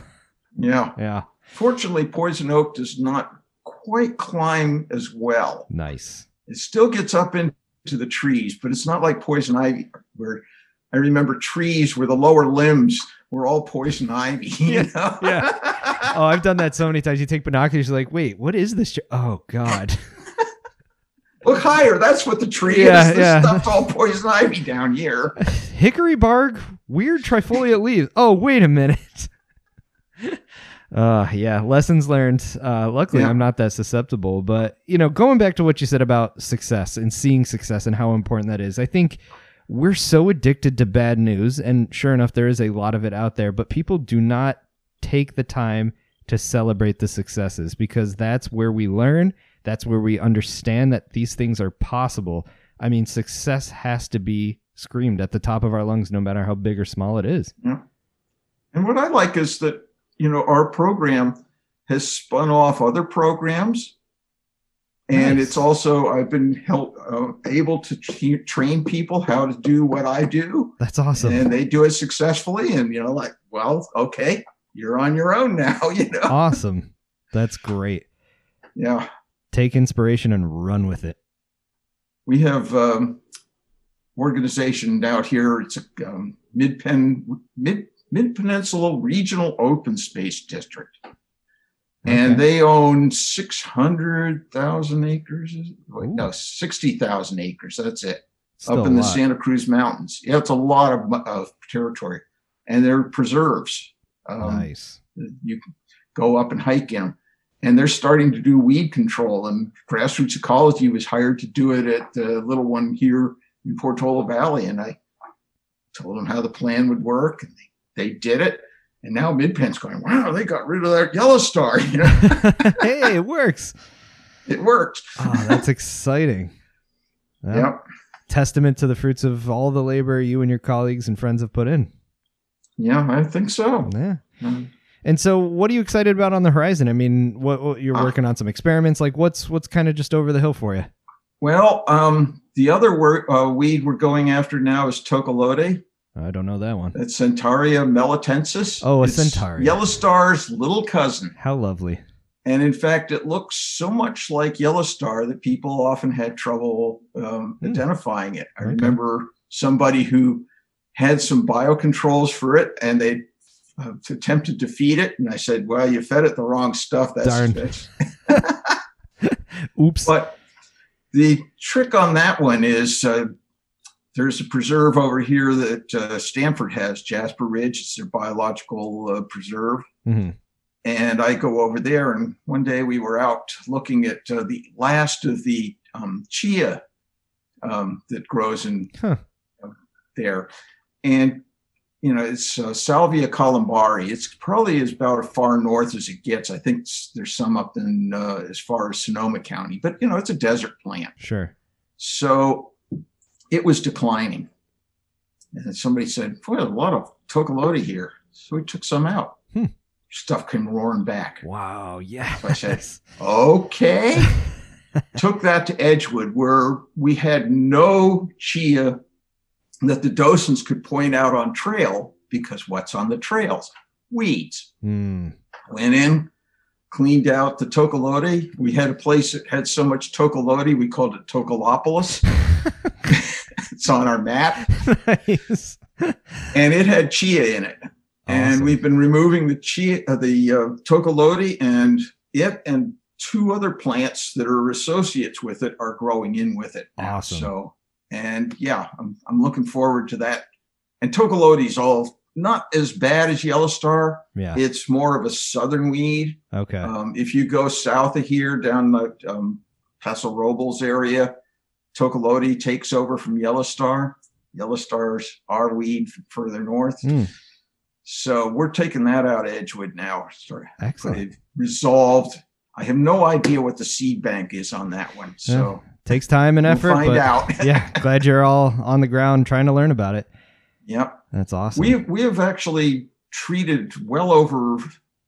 B: yeah.
A: Yeah,
B: Fortunately, poison oak does not quite climb as well.
A: nice.
B: It still gets up into the trees, but it's not like poison ivy, where I remember trees where the lower limbs were all poison ivy. You know?
A: yeah. Oh, I've done that so many times. You take binoculars, you're like, "Wait, what is this?" Oh God.
B: Look higher. That's what the tree
A: Yeah,
B: is. This
A: yeah.
B: stuff's all poison ivy down here.
A: Hickory bark, weird trifoliate leaves. Oh, wait a minute. Uh yeah, lessons learned. Uh luckily
B: Yeah.
A: I'm not that susceptible, but you know, going back to what you said about success and seeing success and how important that is. I think we're so addicted to bad news and sure enough there is a lot of it out there, but people do not take the time to celebrate the successes because that's where we learn, that's where we understand that these things are possible. I mean, success has to be screamed at the top of our lungs no matter how big or small it is. Yeah.
B: And what I like is that, you know, our program has spun off other programs. And
A: Nice.
B: it's also, I've been help, uh, able to t- train people how to do what I do.
A: That's awesome.
B: And they do it successfully. And, you know, like, well, okay, you're on your own now, you know?
A: awesome. That's great.
B: Yeah.
A: Take inspiration and run with it.
B: We have um, organization out here. It's a um, mid pen mid mid peninsula regional open space district, and
A: Okay.
B: they own six hundred thousand acres. is it? Wait, no, sixty thousand acres. That's it.
A: Still
B: up in the. Santa Cruz Mountains. Yeah, it's a lot of, of territory, and they're preserves. Um,
A: nice.
B: you can go up and hike in them. And they're starting to do weed control. And grassroots ecology was hired to do it at the little one here in Portola Valley. And I told them how the plan would work, and they, they did it. And now Midpen's going, wow, they got rid of that yellow star. You know,
A: hey, it works.
B: it worked.
A: Oh, that's exciting. Well,
B: Yep.
A: Testament to the fruits of all the labor you and your colleagues and friends have put in.
B: Yeah, I think so.
A: Yeah.
B: Um,
A: And so, what are you excited about on the horizon? I mean, what, what you're
B: Ah.
A: working on some experiments. Like, what's what's kind of just over the hill for you?
B: well, um, the other wor- uh, weed we're going after now is tocalote.
A: I don't know that one.
B: It's Centaurea melitensis.
A: Oh, a
B: It's
A: Centaurea.
B: Yellow star's little cousin.
A: How lovely.
B: And in fact, it looks so much like Yellow Star that people often had trouble um,
A: Hmm.
B: identifying it. I
A: Okay.
B: remember somebody who had some biocontrols for it and they uh, attempted to feed it. And I said, Well, you fed it the wrong stuff. That's,
A: Darn. Oops.
B: but the trick on that one is uh, there's a preserve over here that uh, Stanford has, Jasper Ridge. It's their biological uh, preserve.
A: Mhm.
B: And I go over there, and one day we were out looking at uh, the last of the um, chia um, that grows in
A: Huh.
B: uh, there. And, you know, it's uh, Salvia columbariae. It's probably as about as far north as it gets. I think there's some up in uh, as far as Sonoma County, but, you know, it's a desert plant.
A: Sure.
B: So it was declining. And somebody said, Boy, there's a lot of tocalote here. So we took some out.
A: Hmm.
B: Stuff came roaring back.
A: Wow. Yeah.
B: I said- Okay. took that to Edgewood, where we had no chia that the docents could point out on trail because what's on the trails? Weeds.
A: Hmm.
B: Went in, cleaned out the tocalote. We had a place that had so much tocalote, we called it Tocolopolis. it's on our map,
A: nice.
B: and it had chia in it. And we've been removing the chia, uh, the uh, tocalote, and it and two other plants that are associates with it are growing in with it. now.
A: Awesome.
B: So, and yeah, I'm I'm looking forward to that. And tocalote's all not as bad as yellow star.
A: Yeah.
B: It's more of a southern weed.
A: Okay.
B: Um, if you go south of here, down the um, Paso Robles area, Tocalote takes over from Yellow Star. Yellow Star's our weed further north.
A: Hmm.
B: So we're taking that out of Edgewood now. Sorry.
A: Excellent.
B: They've resolved. I have no idea what the seed bank is on that one. So
A: Takes time and
B: we'll
A: effort,
B: find
A: but
B: out.
A: yeah, glad you're all on the ground trying to learn about it.
B: Yep.
A: That's awesome.
B: We we have actually treated well over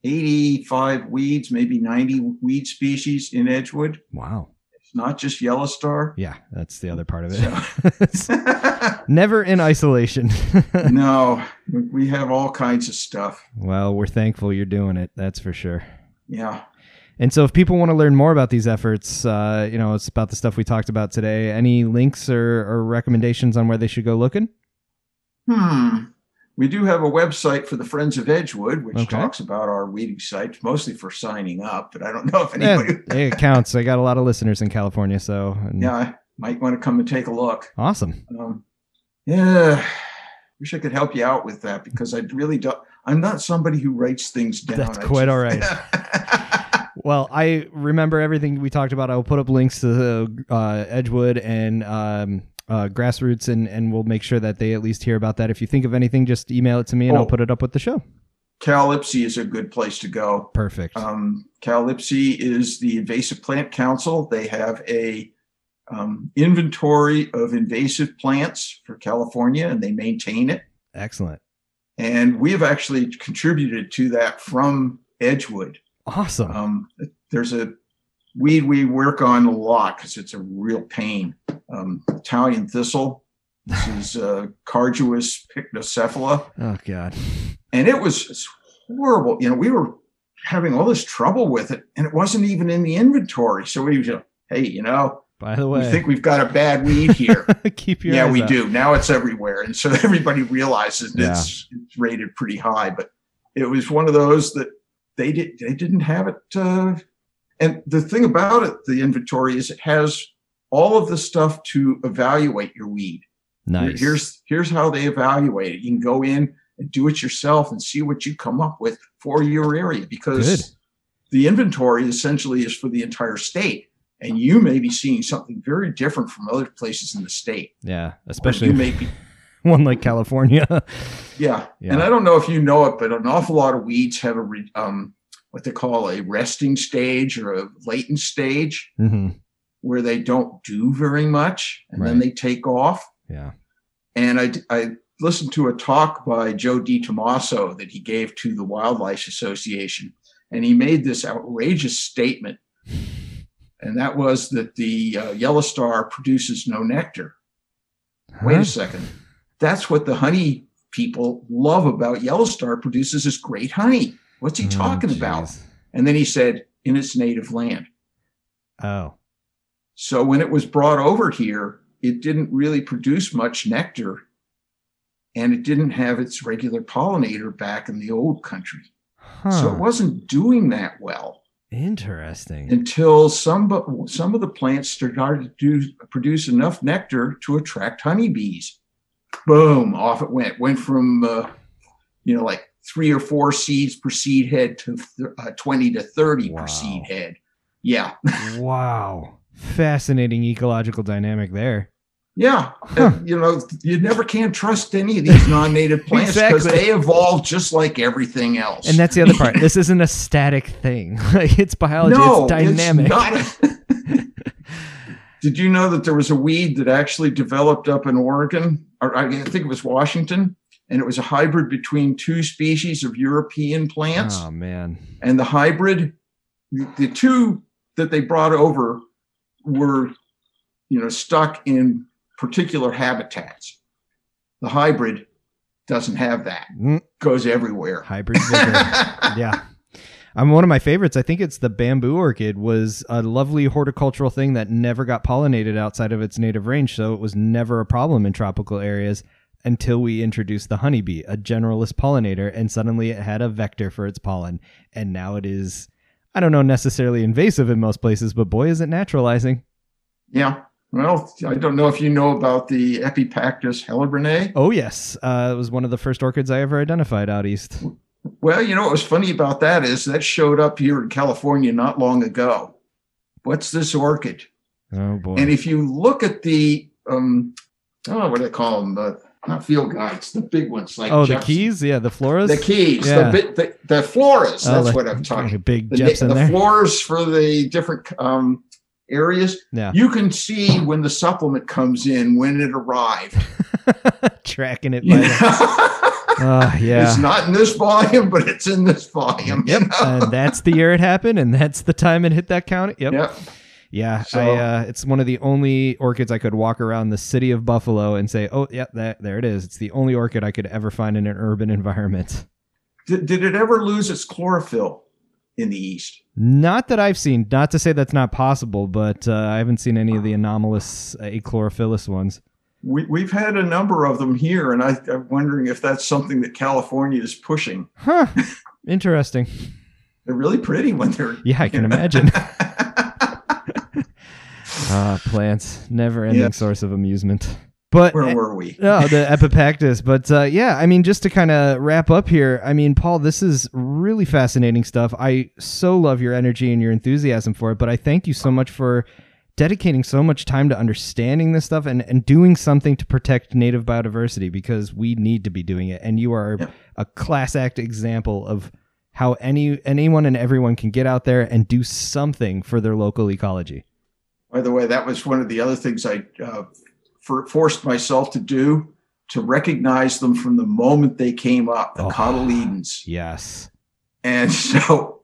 B: 85 weeds, maybe 90 weed species in Edgewood.
A: wow.
B: It's not just yellow star.
A: Yeah, that's the other part of it. It's Never in isolation.
B: no, we have all kinds of stuff.
A: well, we're thankful you're doing it. That's for sure.
B: Yeah.
A: And so, if people want to learn more about these efforts, uh, you know, it's about the stuff we talked about today. Any links or, or recommendations on where they should go looking?
B: Hmm. We do have a website for the Friends of Edgewood, which
A: Okay.
B: talks about our weeding sites, mostly for signing up. But I don't know if
A: Yeah,
B: anybody.
A: it counts. I got a lot of listeners in California, so and-
B: yeah, might want to come and take a look.
A: awesome.
B: Um, yeah, wish I could help you out with that because I really don't. I'm not somebody who writes things down.
A: That's quite
B: just-
A: all right. Well, I remember everything we talked about. I will put up links to uh, Edgewood and um, uh, Grassroots, and, and we'll make sure that they at least hear about that. If you think of anything, just email it to me, and I'll
B: Oh.
A: put it up with the show.
B: Cal-IPC is a good place to go.
A: Perfect.
B: Um, Cal-IPC is the Invasive Plant Council. They have a um, inventory of invasive plants for California, and they maintain it.
A: Excellent.
B: And we have actually contributed to that from Edgewood.
A: Awesome.
B: Um, there's a weed we work on a lot because it's a real pain. Um, Italian thistle. This is uh, Carduus pycnocephala,
A: oh God.
B: and it was horrible. You know, we were having all this trouble with it, and it wasn't even in the inventory. So we, were, hey, you know,
A: By the way, we
B: think we've got a bad weed here.
A: keep your
B: yeah, we
A: out.
B: do. Now it's everywhere, and so everybody realizes
A: Yeah.
B: it's, it's rated pretty high. But it was one of those that they did they didn't have it. Uh, and the thing about it, the inventory is it has all of the stuff to evaluate your weed.
A: Nice.
B: Here's here's how they evaluate it. You can go in and do it yourself and see what you come up with for your area because
A: Good.
B: the inventory essentially is for the entire state. And you may be seeing something very different from other places in the state.
A: yeah,
B: Or
A: especially
B: you may be
A: one like California.
B: Yeah.
A: Yeah.
B: And I don't know if you know it, but an awful lot of weeds have a re- um, what they call a resting stage or a latent stage
A: hmm
B: where they don't do very much and then they take off.
A: Yeah.
B: And I, I listened to a talk by Joe DiTomaso that he gave to the Wildlife Association, and he made this outrageous statement. And that was that the uh, yellow star produces no nectar. Wait a second. That's what the honey people love about Yellow Star produces is great honey. What's he
A: Oh,
B: talking about? And then he said, in its native land.
A: Oh.
B: So when it was brought over here, it didn't really produce much nectar and it didn't have its regular pollinator back in the old country.
A: Huh.
B: So it wasn't doing that well
A: Interesting.
B: until some, some of the plants started to do, produce enough nectar to attract honeybees. Boom, off it went. Went from, uh, you know, like three or four seeds per seed head to th- uh, 20 to 30
A: Wow.
B: per seed head. Yeah.
A: wow. Fascinating ecological dynamic there.
B: Yeah.
A: Huh.
B: You know, you never can trust any of these non native plants because
A: Exactly.
B: they evolve just like everything else.
A: And that's the other part. This isn't a static thing. Like it's biology.
B: no,
A: it's dynamic.
B: not. Did you know that there was a weed that actually developed up in Oregon, or I think it was Washington, and it was a hybrid between two species of European plants?
A: oh man.
B: And the hybrid, the, two that they brought over were, you know, stuck in particular habitats. The hybrid doesn't have that;
A: Mm,
B: goes everywhere.
A: hybrid yeah. I'm one of my favorites. I think it's the bamboo orchid was a lovely horticultural thing that never got pollinated outside of its native range, so it was never a problem in tropical areas until we introduced the honeybee, a generalist pollinator, and suddenly it had a vector for its pollen. And now it is I don't know necessarily invasive in most places, but boy is it naturalizing.
B: Yeah. Well, I don't know if you know about the Epipactis helleborine.
A: Oh yes. Uh, it was one of the first orchids I ever identified out east.
B: Well, you know what was funny about that is that showed up here in California not long ago. What's this orchid?
A: Oh boy.
B: And if you look at the, um, oh, what do they call them? The not field guides, the big ones like
A: Oh, the keys? Yeah, the floras?
B: The keys,
A: Yeah.
B: the, the the floras.
A: Oh,
B: That's
A: like-
B: what I'm talking.
A: like a big
B: The,
A: Jepson
B: the
A: there.
B: floors for the different um, areas.
A: Yeah.
B: You can see when the supplement comes in when it arrived.
A: Tracking it by the.
B: know?
A: Oh, yeah.
B: It's not in this volume, but it's in this volume. you
A: Yep,
B: know?
A: and that's the year it happened, and that's the time it hit that count. Yep,
B: Yep.
A: Yeah.
B: So-
A: I, uh, it's one of the only orchids I could walk around the city of Buffalo and say, "Oh, yeah, that there it is." It's the only orchid I could ever find in an urban environment.
B: Did, did it ever lose its chlorophyll in the east?
A: Not that I've seen. Not to say that's not possible, but uh, I haven't seen any of the anomalous uh, achlorophyllous ones.
B: We, we've had a number of them here, and I, I'm wondering if that's something that California is pushing.
A: Huh. Interesting.
B: They're really pretty when they're.
A: Yeah, I can imagine. Ah, plants, never-ending source of amusement. But
B: Where were we?
A: No, the Epipactis. But uh, yeah, I mean, just to kind of wrap up here, I mean, Paul, this is really fascinating stuff. I so love your energy and your enthusiasm for it, but I thank you so much for dedicating so much time to understanding this stuff and, and doing something to protect native biodiversity because we need to be doing it. And you are
B: Yeah.
A: a class act example of how any anyone and everyone can get out there and do something for their local ecology.
B: By the way, that was one of the other things I uh, for, forced myself to do to recognize them from the moment they came up, the
A: Oh.
B: cotyledons.
A: Yes.
B: And so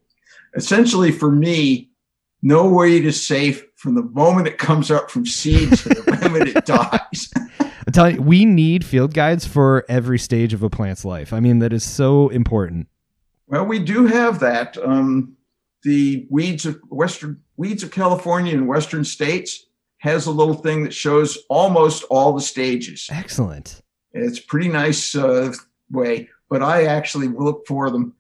B: essentially for me, no weed is safe from the moment it comes up from seed to the moment it dies.
A: I'm telling you, we need field guides for every stage of a plant's life. I mean, that is so important.
B: Well, we do have that. Um, the weeds of Western weeds of California and Western states has a little thing that shows almost all the stages.
A: Excellent.
B: It's a pretty nice uh, way, but I actually look for them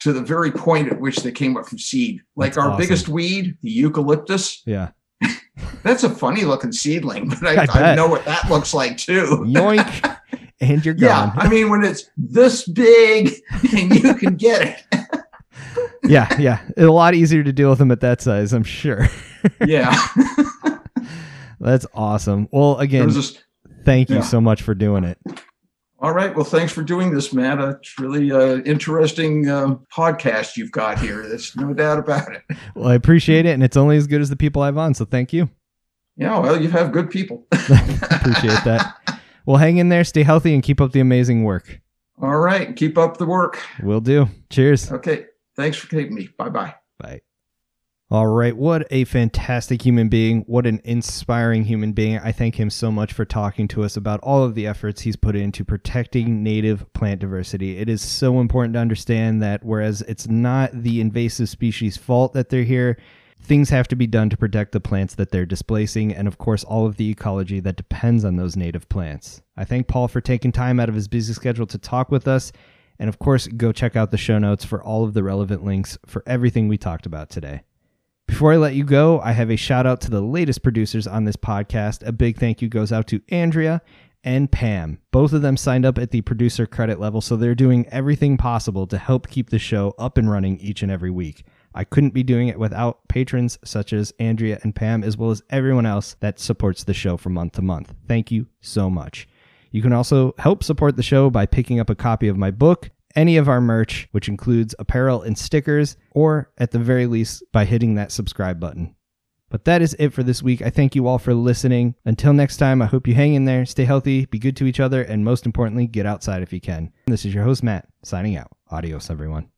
B: to the very point at which they came up from seed. Like
A: That's
B: our
A: awesome.
B: biggest weed, the eucalyptus,
A: Yeah.
B: that's a funny looking seedling, but I,
A: I
B: I, know what that looks like too.
A: Yoink. and you're gone. Yeah.
B: I mean when it's this big and you can get it.
A: Yeah. yeah. It's a lot easier to deal with them at that size, I'm sure.
B: Yeah,
A: That's awesome. Well, again,
B: this-
A: thank you
B: yeah.
A: so much for doing it.
B: All right. Well, thanks for doing this, Matt. Uh, It's really uh, interesting uh, podcast you've got here. There's no doubt about it.
A: Well, I appreciate it. And it's only as good as the people I have on. So thank you.
B: Yeah. Well, you have good people.
A: appreciate that. Well, hang in there, stay healthy, and keep up the amazing work.
B: All right. Keep up the work.
A: Will do. Cheers.
B: Okay. Thanks for taking me. Bye bye.
A: Bye. All right. What a fantastic human being. What an inspiring human being. I thank him so much for talking to us about all of the efforts he's put into protecting native plant diversity. It is so important to understand that whereas it's not the invasive species' fault that they're here, things have to be done to protect the plants that they're displacing and, of course, all of the ecology that depends on those native plants. I thank Paul for taking time out of his busy schedule to talk with us. And, of course, go check out the show notes for all of the relevant links for everything we talked about today. Before I let you go, I have a shout out to the latest producers on this podcast. A big thank you goes out to Andrea and Pam. Both of them signed up at the producer credit level, so they're doing everything possible to help keep the show up and running each and every week. I couldn't be doing it without patrons such as Andrea and Pam, as well as everyone else that supports the show from month to month. Thank you so much. You can also help support the show by picking up a copy of my book, any of our merch, which includes apparel and stickers, or at the very least by hitting that subscribe button. But that is it for this week. I thank you all for listening. Until next time, I hope you hang in there, stay healthy, be good to each other, and most importantly, get outside if you can. This is your host, Matt, signing out. Adios, everyone.